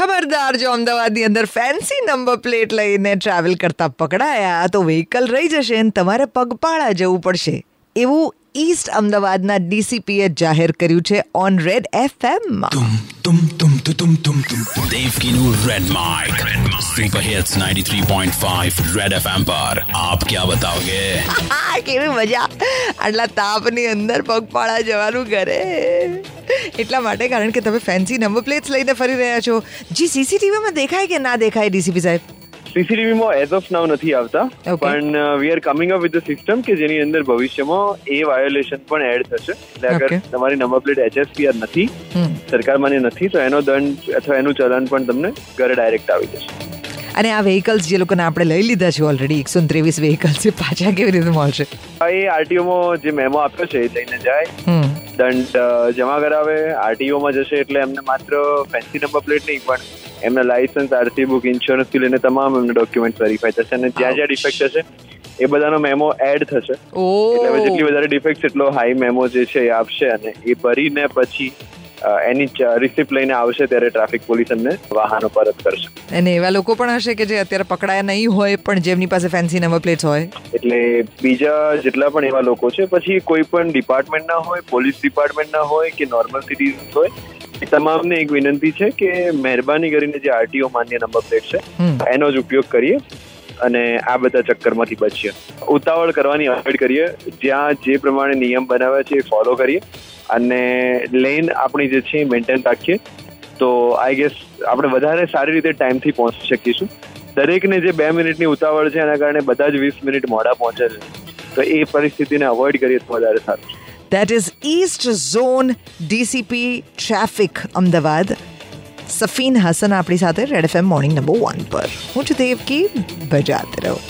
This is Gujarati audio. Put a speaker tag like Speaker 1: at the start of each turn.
Speaker 1: ખબરદાર જો અમદાવાદની અંદર ફેન્સી નંબર પ્લેટ લઈને ટ્રાવેલ કરતા પકડાયા તો વ્હીકલ રહી જશે ને તમારે પગપાળા જવું પડશે. એવું ઈસ્ટ અમદાવાદના ડીસીપીએ જાહેર કર્યું છે on Red FM
Speaker 2: tum tum tum tum tum tum tum દેવકીનું Red mic super hits 93.5 Red FM પર. આપ ક્યાં બતાવોગે?
Speaker 1: કેવી મજા. આટલા તાપની અંદર પગપાળા જવાનું કરે એટલા માટે કારણ કે તમે ફેન્સી નંબર પ્લેટ્સ લઈને ફરી રહ્યા છો. જી સીસીટીવીમાં દેખાય કે ના દેખાય ડીસીપી સાહેબ?
Speaker 3: સીસીટીવીમાં એઝ ઓફ નાવ નથી આવતા. પણ we are coming up with the system કે જેની અંદર ભવિષ્યમાં એ વાયોલેશન પણ એડ થશે. એટલે અગર તમારી નંબર પ્લેટ એચએસપીઆર નથી સરકાર માન્ય નથી તો એનો દંડ અથવા એનું ચલન પણ તમને ઘરે ડાયરેક્ટ આવી જશે.
Speaker 1: અને આ વેહિકલ્સ જે લોકોને આપણે લઈ લીધા છે ઓલરેડી એકસો ત્રેવીસ વેહિકલ્સ પાછા કેવી રીતે મળશે?
Speaker 3: એ આરટીઓમાં જે મેમો આપ્યો છે એ લઈને જાય. દંડ જમા કરાવે આરટીઓમાં જશે એટલે એમને માત્ર ફેન્સી નંબર પ્લેટ નહીં પણ એમના લાયસન્સ આરસી બુક ઇન્સ્યોરન્સથી લઈને તમામ એમના ડોક્યુમેન્ટ વેરીફાઈ થશે અને જ્યાં જ્યાં ડિફેક્ટ થશે એ બધાનો મેમો એડ થશે. એટલે જેટલી વધારે ડિફેક્ટ એટલો હાઈ મેમો જે છે એ આપશે અને એ ભરીને પછી એની રિસિપ્ટ લઈને આવશે ત્યારે ટ્રાફિક પોલીસ એમને વાહનો પરત કરશે.
Speaker 1: અને એવા લોકો પણ હશે કે જે અત્યારે પકડાયા નહીં હોય પણ જેમની પાસે ફેન્સી નંબર પ્લેટ હોય.
Speaker 3: એટલે બીજા જેટલા પણ એવા લોકો છે પછી કોઈ પણ ડિપાર્ટમેન્ટના હોય પોલીસ ડિપાર્ટમેન્ટના હોય કે નોર્મલ સિટીઝ હોય એ તમામને એક વિનંતી છે કે મહેરબાની કરીને જે આરટીઓ માન્ય નંબર પ્લેટ છે એનો જ ઉપયોગ કરીએ અને આ બધા ચક્કરમાંથી બચીએ. ઉતાવળ કરવાની અવોઇડ કરીએ. જ્યાં જે પ્રમાણે નિયમ બનાવ્યા છે એ ફોલો કરીએ. અને લેન આપણી જે છે એ મેન્ટેન રાખીએ. તો આઈ ગેસ આપણે વધારે સારી રીતે ટાઈમથી પહોંચી શકીશું. દરેકને જે બે મિનિટની ઉતાવળ છે, એના કારણે બધા જ વીસ મિનિટ મોડા પહોંચે છે. તો એ પરિસ્થિતિને અવોઇડ કરીએ તો વધારે સારું.
Speaker 1: That is east zone DCP traffic Ahmedabad. Safin Hasan આપણી સાથે Red FM morning number one પર. હું છું દેવકી બજાતે રહો.